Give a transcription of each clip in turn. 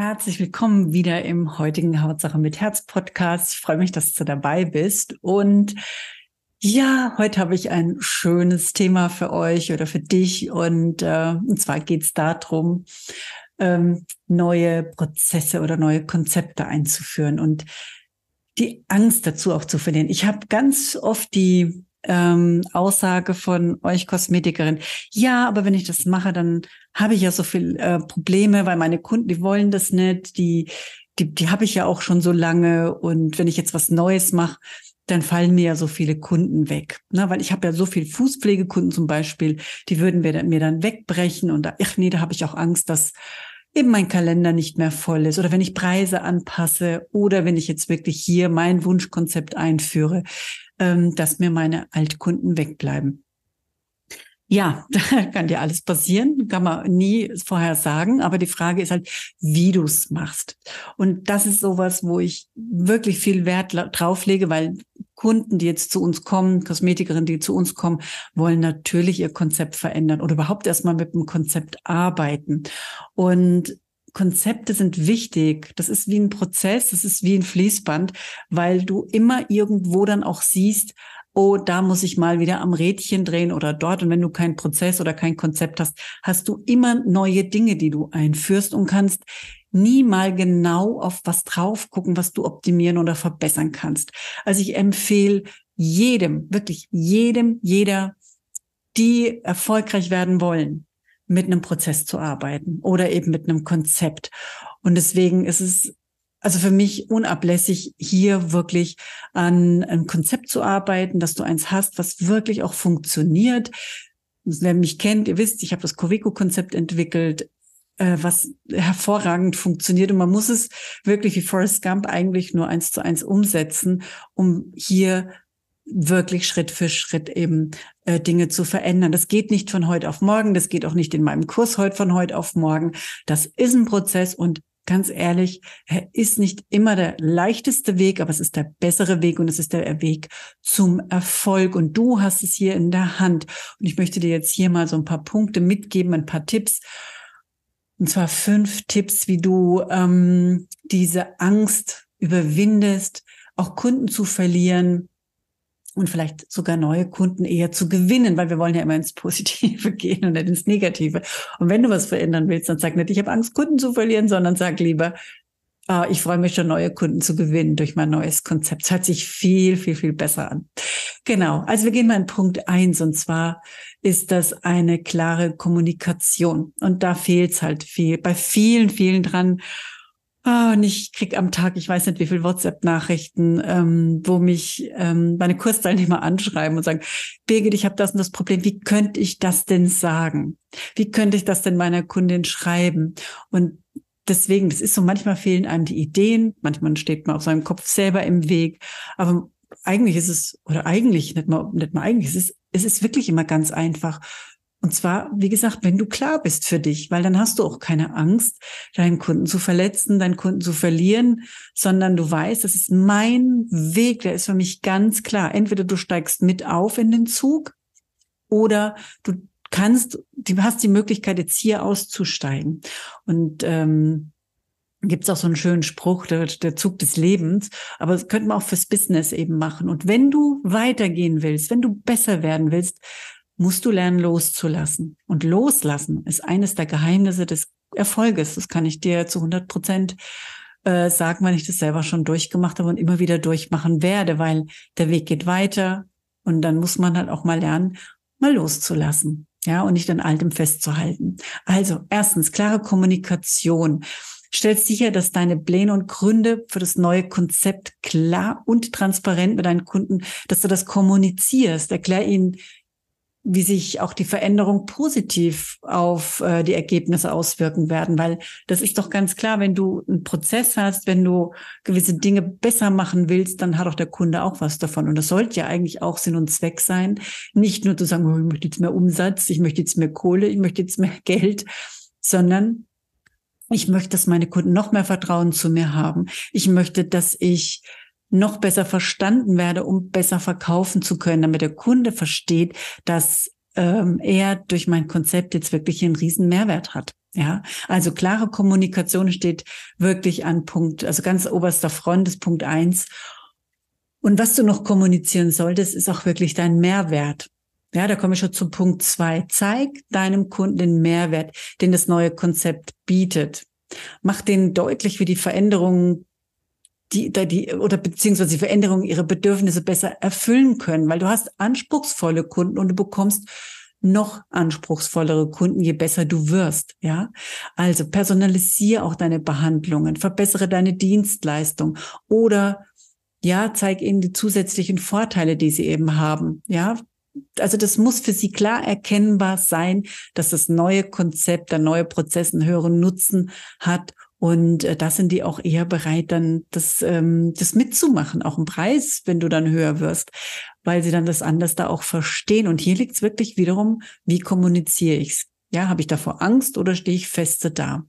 Herzlich willkommen wieder im heutigen Hautsache mit Herz Podcast. Ich freue mich, dass du dabei bist. Und ja, heute habe ich ein schönes Thema für euch oder für dich. Und, äh, und zwar geht es darum, ähm, neue Prozesse oder neue Konzepte einzuführen und die Angst dazu auch zu verlieren. Ich habe ganz oft die ähm, Aussage von euch Kosmetikerin, ja, aber wenn ich das mache, dann habe ich ja so viel äh, Probleme, weil meine Kunden, die wollen das nicht, die, die, die habe ich ja auch schon so lange. Und wenn ich jetzt was Neues mache, dann fallen mir ja so viele Kunden weg. Na, weil ich habe ja so viel Fußpflegekunden zum Beispiel, die würden mir dann, mir dann wegbrechen. Und da, ach nee, da habe ich auch Angst, dass eben mein Kalender nicht mehr voll ist. Oder wenn ich Preise anpasse oder wenn ich jetzt wirklich hier mein Wunschkonzept einführe, ähm, dass mir meine Altkunden wegbleiben. Ja, da kann dir alles passieren, kann man nie vorher sagen, aber die Frage ist halt, wie du es machst. Und das ist sowas, wo ich wirklich viel Wert drauf lege, weil Kunden, die jetzt zu uns kommen, Kosmetikerinnen, die zu uns kommen, wollen natürlich ihr Konzept verändern oder überhaupt erstmal mit dem Konzept arbeiten. Und Konzepte sind wichtig. Das ist wie ein Prozess, das ist wie ein Fließband, weil du immer irgendwo dann auch siehst, oh, da muss ich mal wieder am Rädchen drehen oder dort. Und wenn du keinen Prozess oder kein Konzept hast, hast du immer neue Dinge, die du einführst und kannst nie mal genau auf was drauf gucken, was du optimieren oder verbessern kannst. Also ich empfehle jedem, wirklich jedem, jeder, die erfolgreich werden wollen, mit einem Prozess zu arbeiten oder eben mit einem Konzept. Und deswegen ist es also für mich unablässig, hier wirklich an einem Konzept zu arbeiten, dass du eins hast, was wirklich auch funktioniert. Wer mich kennt, ihr wisst, ich habe das Covico-Konzept entwickelt, äh, was hervorragend funktioniert. Und man muss es wirklich wie Forrest Gump eigentlich nur eins zu eins umsetzen, um hier wirklich Schritt für Schritt eben äh, Dinge zu verändern. Das geht nicht von heute auf morgen, das geht auch nicht in meinem Kurs heute von heute auf morgen. Das ist ein Prozess und ganz ehrlich, er ist nicht immer der leichteste Weg, aber es ist der bessere Weg und es ist der Weg zum Erfolg. Und du hast es hier in der Hand. Und ich möchte dir jetzt hier mal so ein paar Punkte mitgeben, ein paar Tipps. Und zwar fünf Tipps, wie du ähm, diese Angst überwindest, auch Kunden zu verlieren, und vielleicht sogar neue Kunden eher zu gewinnen, weil wir wollen ja immer ins Positive gehen und nicht ins Negative. Und wenn du was verändern willst, dann sag nicht, ich habe Angst, Kunden zu verlieren, sondern sag lieber, ah, ich freue mich schon, neue Kunden zu gewinnen durch mein neues Konzept. Es hört sich viel, viel, viel besser an. Genau. Also wir gehen mal in Punkt eins und zwar ist das eine klare Kommunikation. Und da fehlt es halt viel, bei vielen, vielen dran. Oh, und ich krieg am Tag, ich weiß nicht wie viel WhatsApp-Nachrichten, ähm, wo mich ähm, meine Kursteilnehmer anschreiben und sagen, Birgit, ich habe das und das Problem, wie könnte ich das denn sagen? Wie könnte ich das denn meiner Kundin schreiben? Und deswegen, das ist so, manchmal fehlen einem die Ideen, manchmal steht man auf seinem Kopf selber im Weg, aber eigentlich ist es, oder eigentlich, nicht mal, nicht mal eigentlich, es ist, es ist wirklich immer ganz einfach. Und zwar, wie gesagt, wenn du klar bist für dich, weil dann hast du auch keine Angst, deinen Kunden zu verletzen, deinen Kunden zu verlieren, sondern du weißt, das ist mein Weg, der ist für mich ganz klar. Entweder du steigst mit auf in den Zug oder du kannst, du hast die Möglichkeit, jetzt hier auszusteigen. Und ähm, gibt es auch so einen schönen Spruch, der, der Zug des Lebens, aber das könnte man auch fürs Business eben machen. Und wenn du weitergehen willst, wenn du besser werden willst, musst du lernen loszulassen. Und loslassen ist eines der Geheimnisse des Erfolges. Das kann ich dir zu 100 Prozent äh, sagen, weil ich das selber schon durchgemacht habe und immer wieder durchmachen werde, weil der Weg geht weiter und dann muss man halt auch mal lernen, mal loszulassen. Ja, und nicht an Altem festzuhalten. Also, erstens, klare Kommunikation. Stellst sicher, dass deine Pläne und Gründe für das neue Konzept klar und transparent mit deinen Kunden, dass du das kommunizierst. Erklär ihnen wie sich auch die Veränderung positiv auf äh, die Ergebnisse auswirken werden, weil das ist doch ganz klar, wenn du einen Prozess hast, wenn du gewisse Dinge besser machen willst, dann hat auch der Kunde auch was davon. Und das sollte ja eigentlich auch Sinn und Zweck sein, nicht nur zu sagen, oh, ich möchte jetzt mehr Umsatz, ich möchte jetzt mehr Kohle, ich möchte jetzt mehr Geld, sondern ich möchte, dass meine Kunden noch mehr Vertrauen zu mir haben. Ich möchte, dass ich noch besser verstanden werde, um besser verkaufen zu können, damit der Kunde versteht, dass ähm, er durch mein Konzept jetzt wirklich einen riesen Mehrwert hat. Ja, also klare Kommunikation steht wirklich an Punkt, also ganz oberster Front ist Punkt eins. Und was du noch kommunizieren solltest, ist auch wirklich dein Mehrwert. Ja, da komme ich schon zu Punkt zwei. Zeig deinem Kunden den Mehrwert, den das neue Konzept bietet. Mach denen deutlich, wie die Veränderungen die, die oder beziehungsweise die Veränderungen ihre Bedürfnisse besser erfüllen können, weil du hast anspruchsvolle Kunden und du bekommst noch anspruchsvollere Kunden, je besser du wirst, ja. Also personalisiere auch deine Behandlungen, verbessere deine Dienstleistung oder ja, zeig ihnen die zusätzlichen Vorteile, die sie eben haben, ja. Also das muss für sie klar erkennbar sein, dass das neue Konzept, der neue Prozess einen höheren Nutzen hat und äh, da sind die auch eher bereit, dann das, ähm, das mitzumachen, auch im Preis, wenn du dann höher wirst, weil sie dann das anders da auch verstehen. Und hier liegt es wirklich wiederum, wie kommuniziere ich's? Ja, habe ich davor Angst oder stehe ich feste da?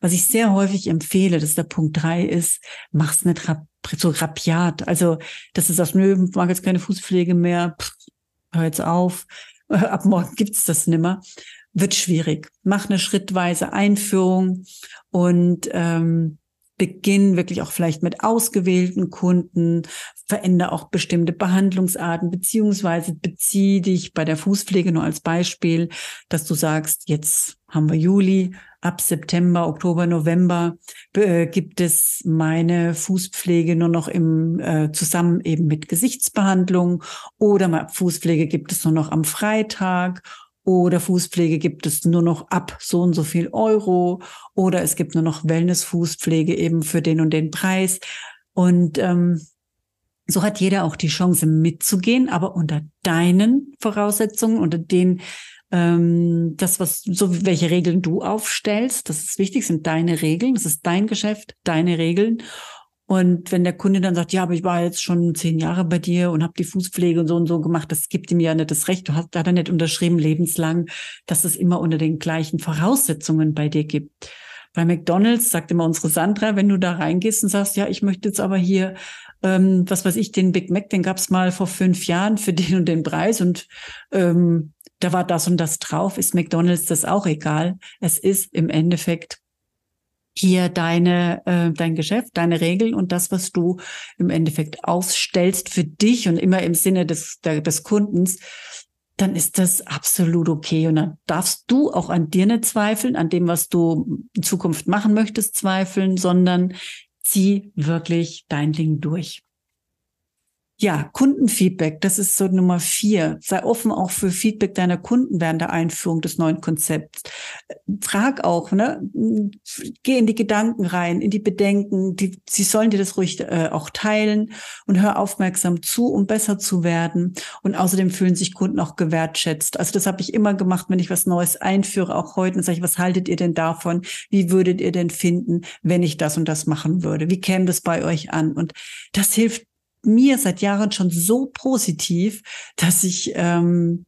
Was ich sehr häufig empfehle, das ist der Punkt drei, ist, mach's nicht rap so rapiat. Also, das ist das, nö, mag jetzt keine Fußpflege mehr, pff, hör jetzt auf, ab morgen gibt's das nimmer wird schwierig. Mach eine schrittweise Einführung und ähm, beginn wirklich auch vielleicht mit ausgewählten Kunden, verändere auch bestimmte Behandlungsarten, beziehungsweise bezieh dich bei der Fußpflege nur als Beispiel, dass du sagst, jetzt haben wir Juli, ab September, Oktober, November äh, gibt es meine Fußpflege nur noch im äh, zusammen eben mit Gesichtsbehandlung oder Fußpflege gibt es nur noch am Freitag oder Fußpflege gibt es nur noch ab so und so viel Euro oder es gibt nur noch Wellness-Fußpflege eben für den und den Preis. Und ähm, so hat jeder auch die Chance mitzugehen, aber unter deinen Voraussetzungen, unter den ähm, das, was so welche Regeln du aufstellst, das ist wichtig, sind deine Regeln, das ist dein Geschäft, deine Regeln. Und wenn der Kunde dann sagt, ja, aber ich war jetzt schon zehn Jahre bei dir und habe die Fußpflege und so und so gemacht, das gibt ihm ja nicht das Recht. Du hast da nicht unterschrieben lebenslang, dass es immer unter den gleichen Voraussetzungen bei dir gibt. Bei McDonald's sagt immer unsere Sandra, wenn du da reingehst und sagst, ja, ich möchte jetzt aber hier, ähm, was weiß ich, den Big Mac, den gab's mal vor fünf Jahren für den und den Preis und ähm, da war das und das drauf, ist McDonald's das auch egal. Es ist im Endeffekt hier deine, äh, dein Geschäft, deine Regeln und das, was du im Endeffekt aufstellst für dich und immer im Sinne des, der, des Kundens, dann ist das absolut okay. Und dann darfst du auch an dir nicht zweifeln, an dem, was du in Zukunft machen möchtest, zweifeln, sondern zieh wirklich dein Ding durch. Ja, Kundenfeedback, das ist so Nummer vier. Sei offen auch für Feedback deiner Kunden während der Einführung des neuen Konzepts. Frag auch, ne? Geh in die Gedanken rein, in die Bedenken. Die, sie sollen dir das ruhig äh, auch teilen und hör aufmerksam zu, um besser zu werden. Und außerdem fühlen sich Kunden auch gewertschätzt. Also das habe ich immer gemacht, wenn ich was Neues einführe, auch heute. Und sage ich, was haltet ihr denn davon? Wie würdet ihr denn finden, wenn ich das und das machen würde? Wie käme das bei euch an? Und das hilft mir seit Jahren schon so positiv, dass ich ähm,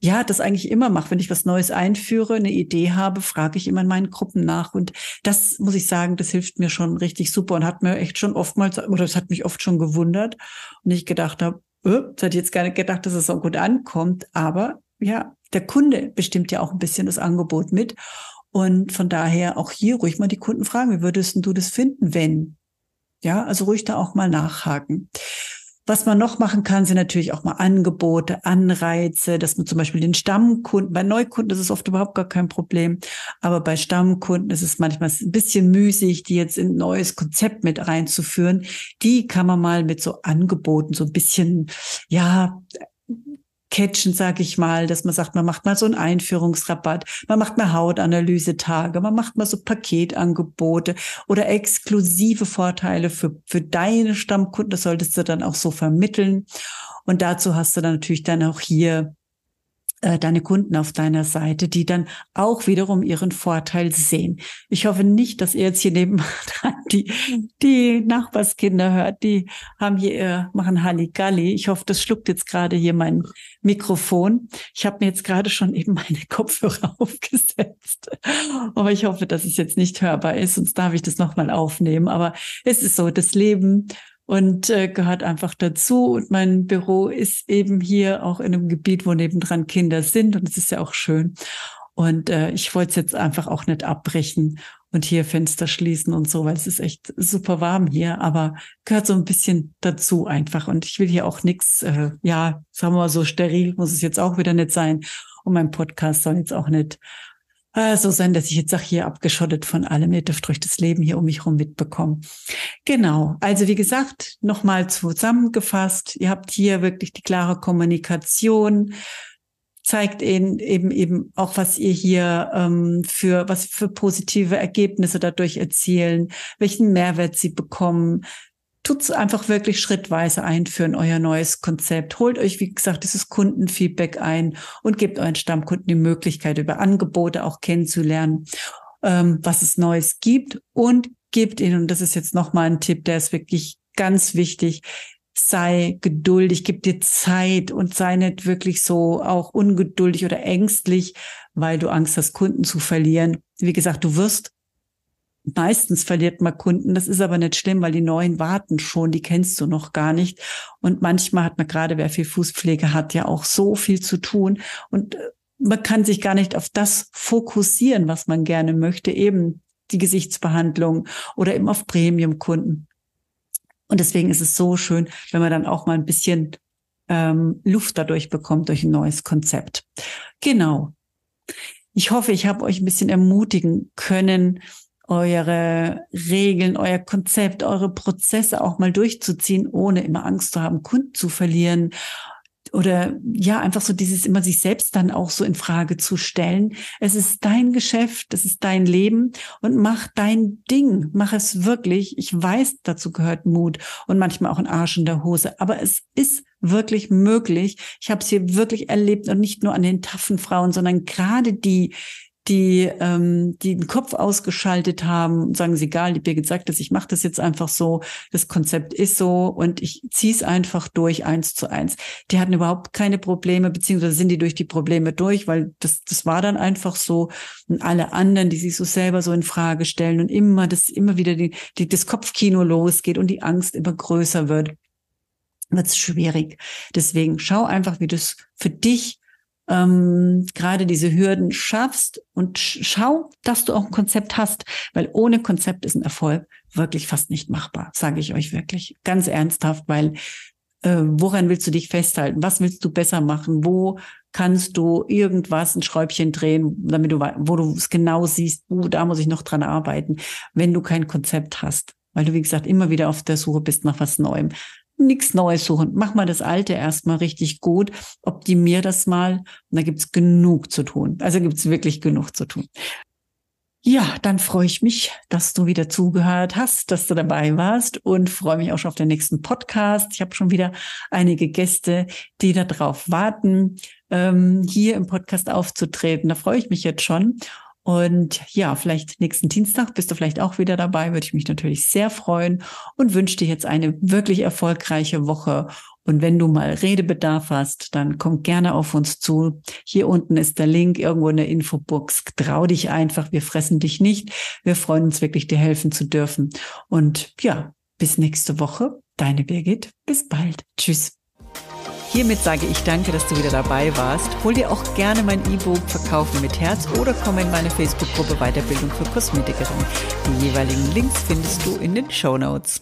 ja das eigentlich immer mache. Wenn ich was Neues einführe, eine Idee habe, frage ich immer in meinen Gruppen nach. Und das muss ich sagen, das hilft mir schon richtig super und hat mir echt schon oftmals, oder es hat mich oft schon gewundert und ich gedacht habe, äh, es hat jetzt gar nicht gedacht, dass es so gut ankommt. Aber ja, der Kunde bestimmt ja auch ein bisschen das Angebot mit. Und von daher auch hier ruhig mal die Kunden fragen, wie würdest du das finden, wenn? Ja, also ruhig da auch mal nachhaken. Was man noch machen kann, sind natürlich auch mal Angebote, Anreize, dass man zum Beispiel den Stammkunden, bei Neukunden ist es oft überhaupt gar kein Problem, aber bei Stammkunden ist es manchmal ein bisschen müßig, die jetzt in ein neues Konzept mit reinzuführen. Die kann man mal mit so Angeboten so ein bisschen, ja, catchen, sag ich mal, dass man sagt, man macht mal so einen Einführungsrabatt, man macht mal Hautanalysetage, man macht mal so Paketangebote oder exklusive Vorteile für, für deine Stammkunden. Das solltest du dann auch so vermitteln. Und dazu hast du dann natürlich dann auch hier äh, deine Kunden auf deiner Seite, die dann auch wiederum ihren Vorteil sehen. Ich hoffe nicht, dass ihr jetzt hier nebenan die, die Nachbarskinder hört, die haben hier, äh, machen Halligalli. Ich hoffe, das schluckt jetzt gerade hier mein Mikrofon. Ich habe mir jetzt gerade schon eben meine Kopfhörer aufgesetzt. Aber ich hoffe, dass es jetzt nicht hörbar ist, sonst darf ich das nochmal aufnehmen. Aber es ist so, das Leben und äh, gehört einfach dazu. Und mein Büro ist eben hier auch in einem Gebiet, wo nebendran Kinder sind. Und es ist ja auch schön. Und äh, ich wollte es jetzt einfach auch nicht abbrechen und hier Fenster schließen und so, weil es ist echt super warm hier, aber gehört so ein bisschen dazu einfach. Und ich will hier auch nichts, äh, ja, sagen wir mal so steril, muss es jetzt auch wieder nicht sein. Und mein Podcast soll jetzt auch nicht äh, so sein, dass ich jetzt sage, hier abgeschottet von allem, ihr dürft euch das Leben hier um mich herum mitbekommen. Genau, also wie gesagt, nochmal zusammengefasst, ihr habt hier wirklich die klare Kommunikation, zeigt ihnen eben eben auch, was ihr hier ähm, für was für positive Ergebnisse dadurch erzielen, welchen Mehrwert sie bekommen, tut's einfach wirklich schrittweise einführen, euer neues Konzept. Holt euch, wie gesagt, dieses Kundenfeedback ein und gebt euren Stammkunden die Möglichkeit, über Angebote auch kennenzulernen, ähm, was es Neues gibt und gebt ihnen, und das ist jetzt nochmal ein Tipp, der ist wirklich ganz wichtig, sei geduldig, gib dir Zeit und sei nicht wirklich so auch ungeduldig oder ängstlich, weil du Angst hast, Kunden zu verlieren. Wie gesagt, du wirst Meistens verliert man Kunden. Das ist aber nicht schlimm, weil die neuen warten schon, die kennst du noch gar nicht. Und manchmal hat man gerade, wer viel Fußpflege hat, ja auch so viel zu tun. Und äh, man kann sich gar nicht auf das fokussieren, was man gerne möchte, eben die Gesichtsbehandlung oder eben auf Premium-Kunden. Und deswegen ist es so schön, wenn man dann auch mal ein bisschen ähm, Luft dadurch bekommt durch ein neues Konzept. Genau. Ich hoffe, ich habe euch ein bisschen ermutigen können, eure Regeln, euer Konzept, eure Prozesse auch mal durchzuziehen, ohne immer Angst zu haben, Kunden zu verlieren. Oder ja, einfach so dieses immer sich selbst dann auch so in Frage zu stellen. Es ist dein Geschäft, es ist dein Leben und mach dein Ding. Mach es wirklich. Ich weiß, dazu gehört Mut und manchmal auch ein Arsch in der Hose. Aber es ist wirklich möglich. Ich habe es hier wirklich erlebt und nicht nur an den taffen Frauen, sondern gerade die, die, ähm, die den Kopf ausgeschaltet haben, sagen sie, egal, die Birgit sagt das, ich mache das jetzt einfach so, das Konzept ist so und ich ziehe es einfach durch eins zu eins. Die hatten überhaupt keine Probleme, beziehungsweise sind die durch die Probleme durch, weil das, das war dann einfach so. Und alle anderen, die sich so selber so in Frage stellen und immer das, immer wieder die, die, das Kopfkino losgeht und die Angst immer größer wird, wird es schwierig. Deswegen schau einfach, wie du es für dich ähm, gerade diese Hürden schaffst und schau, dass du auch ein Konzept hast, weil ohne Konzept ist ein Erfolg wirklich fast nicht machbar, sage ich euch wirklich ganz ernsthaft, weil äh, woran willst du dich festhalten? Was willst du besser machen? Wo kannst du irgendwas ein Schräubchen drehen, damit du, wo du es genau siehst, wo da muss ich noch dran arbeiten, wenn du kein Konzept hast, weil du wie gesagt immer wieder auf der Suche bist nach was Neuem nichts Neues suchen. Mach mal das Alte erstmal richtig gut. Optimier das mal. Und da gibt's genug zu tun. Also gibt's wirklich genug zu tun. Ja, dann freue ich mich, dass du wieder zugehört hast, dass du dabei warst und freue mich auch schon auf den nächsten Podcast. Ich habe schon wieder einige Gäste, die darauf warten, ähm, hier im Podcast aufzutreten. Da freue ich mich jetzt schon. Und ja, vielleicht nächsten Dienstag bist du vielleicht auch wieder dabei, würde ich mich natürlich sehr freuen und wünsche dir jetzt eine wirklich erfolgreiche Woche. Und wenn du mal Redebedarf hast, dann komm gerne auf uns zu. Hier unten ist der Link irgendwo in der Infobox. Trau dich einfach. Wir fressen dich nicht. Wir freuen uns wirklich, dir helfen zu dürfen. Und ja, bis nächste Woche. Deine Birgit. Bis bald. Tschüss. Hiermit sage ich danke, dass du wieder dabei warst. Hol dir auch gerne mein E-Book Verkaufen mit Herz oder komm in meine Facebook-Gruppe Weiterbildung für Kosmetikerin. Die jeweiligen Links findest du in den Show Notes.